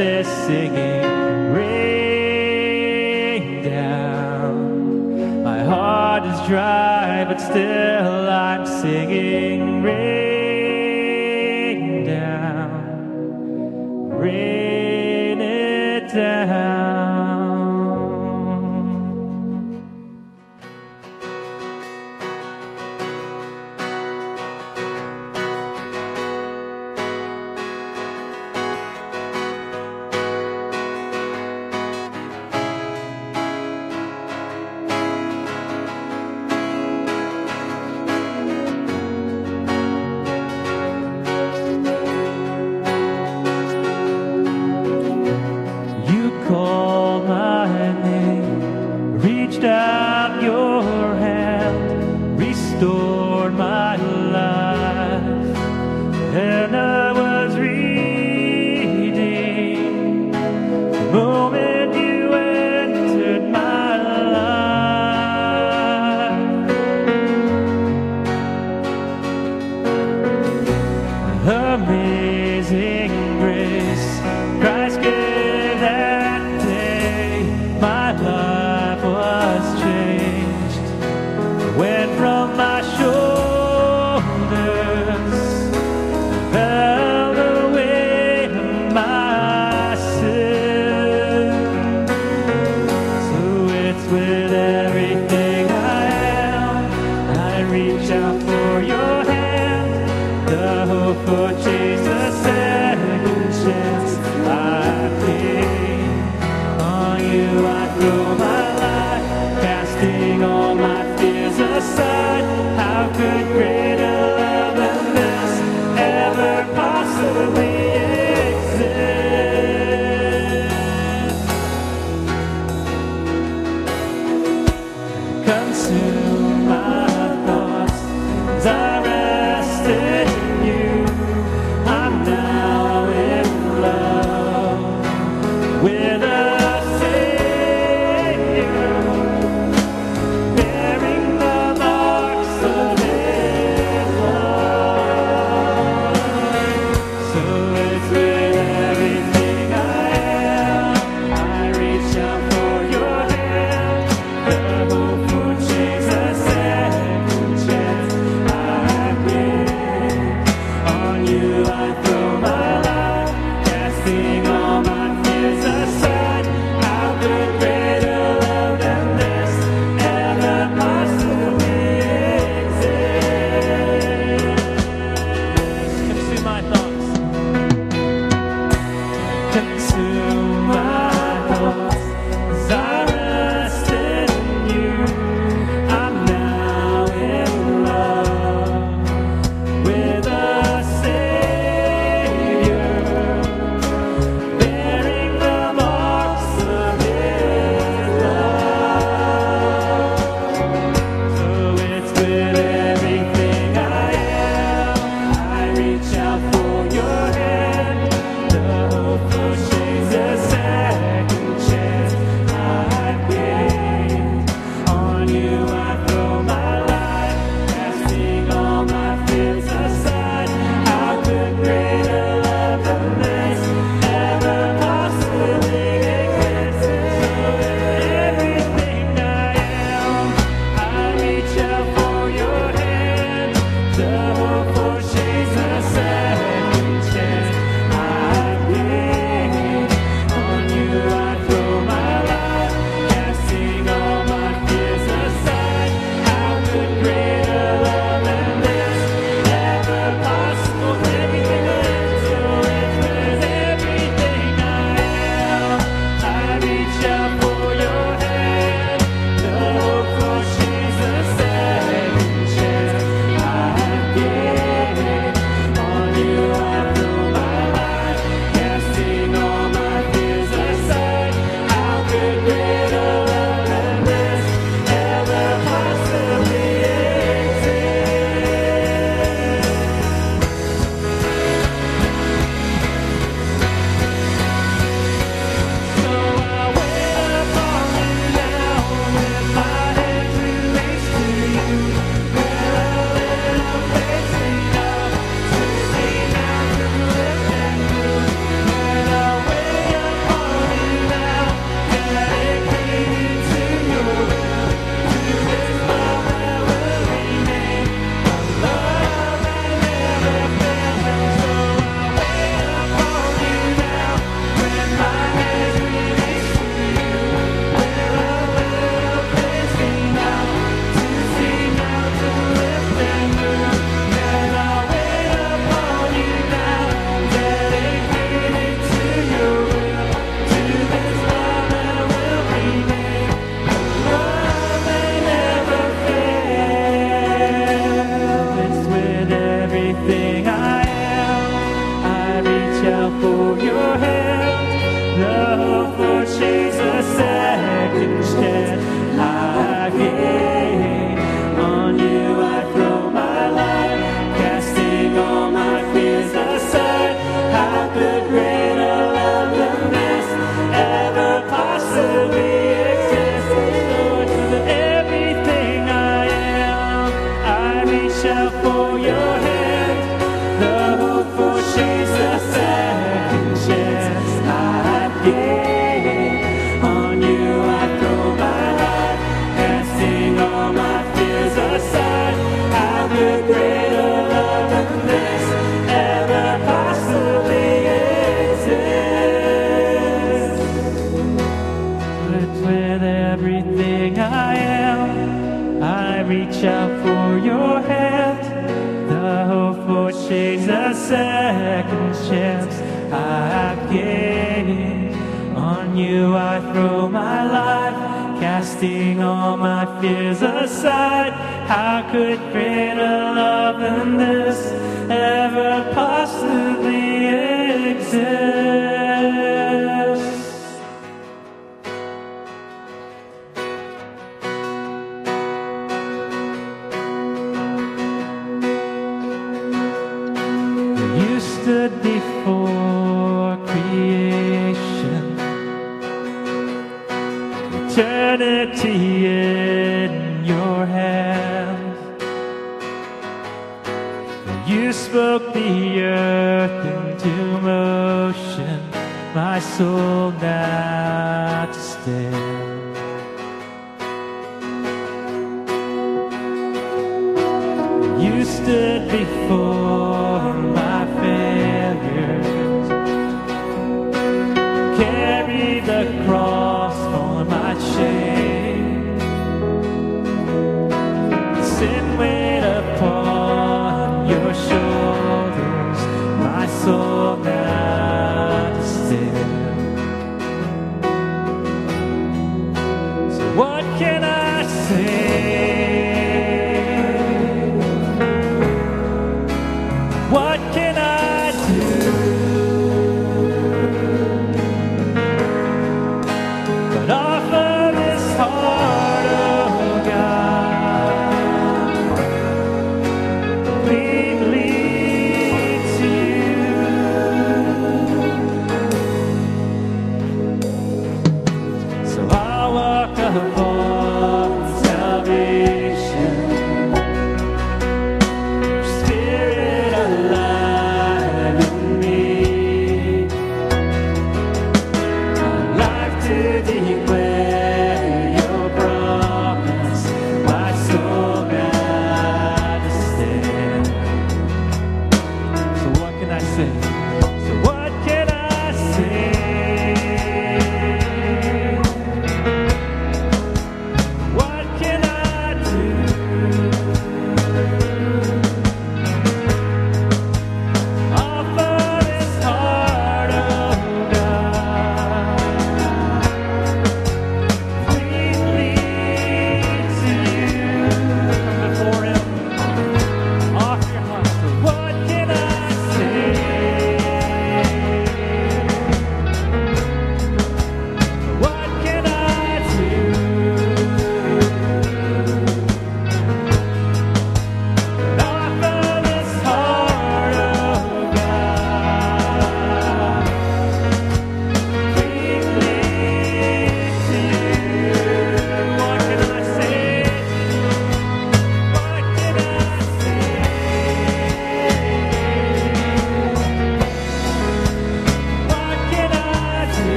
this singing ring down. My heart is dry, but still I'm singing rain. consumed.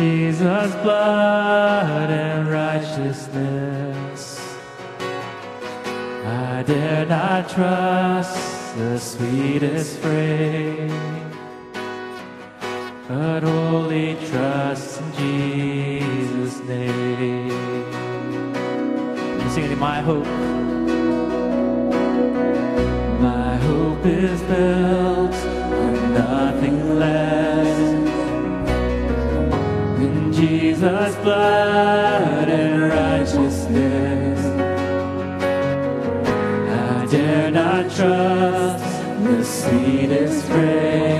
Jesus' blood and righteousness. I dare not trust the sweetest frame, but wholly trust in Jesus' name. Sing it, singing my hope. My hope is built on nothing less. Jesus' blood and righteousness. I dare not trust the sweetest praise.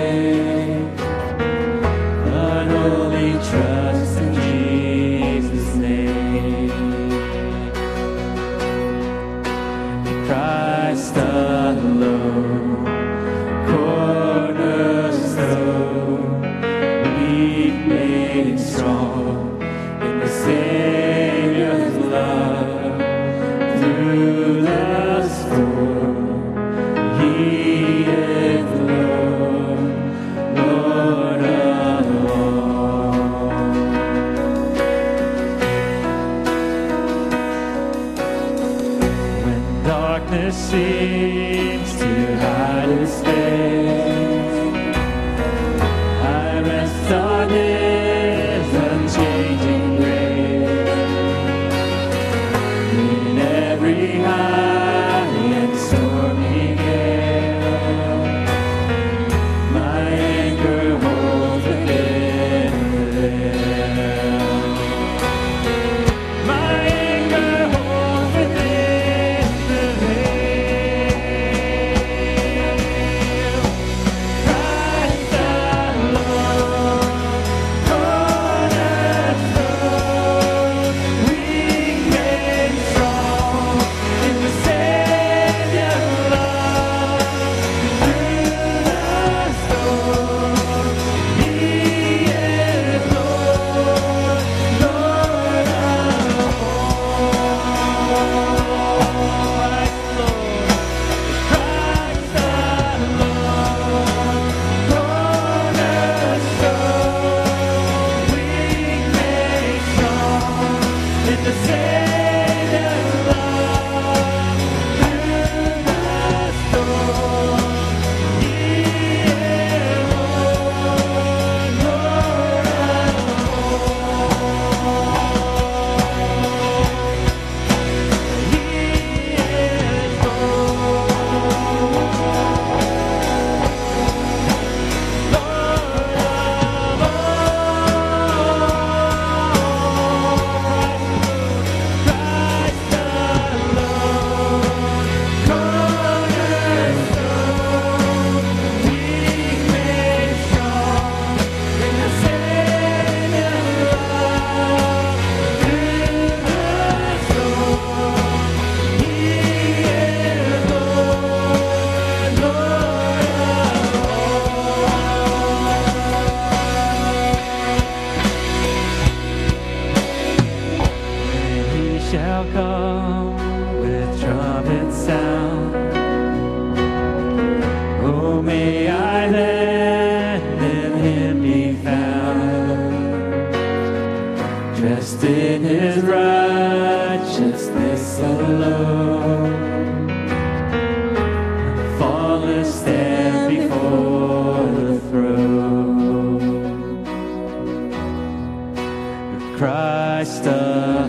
Christ uh,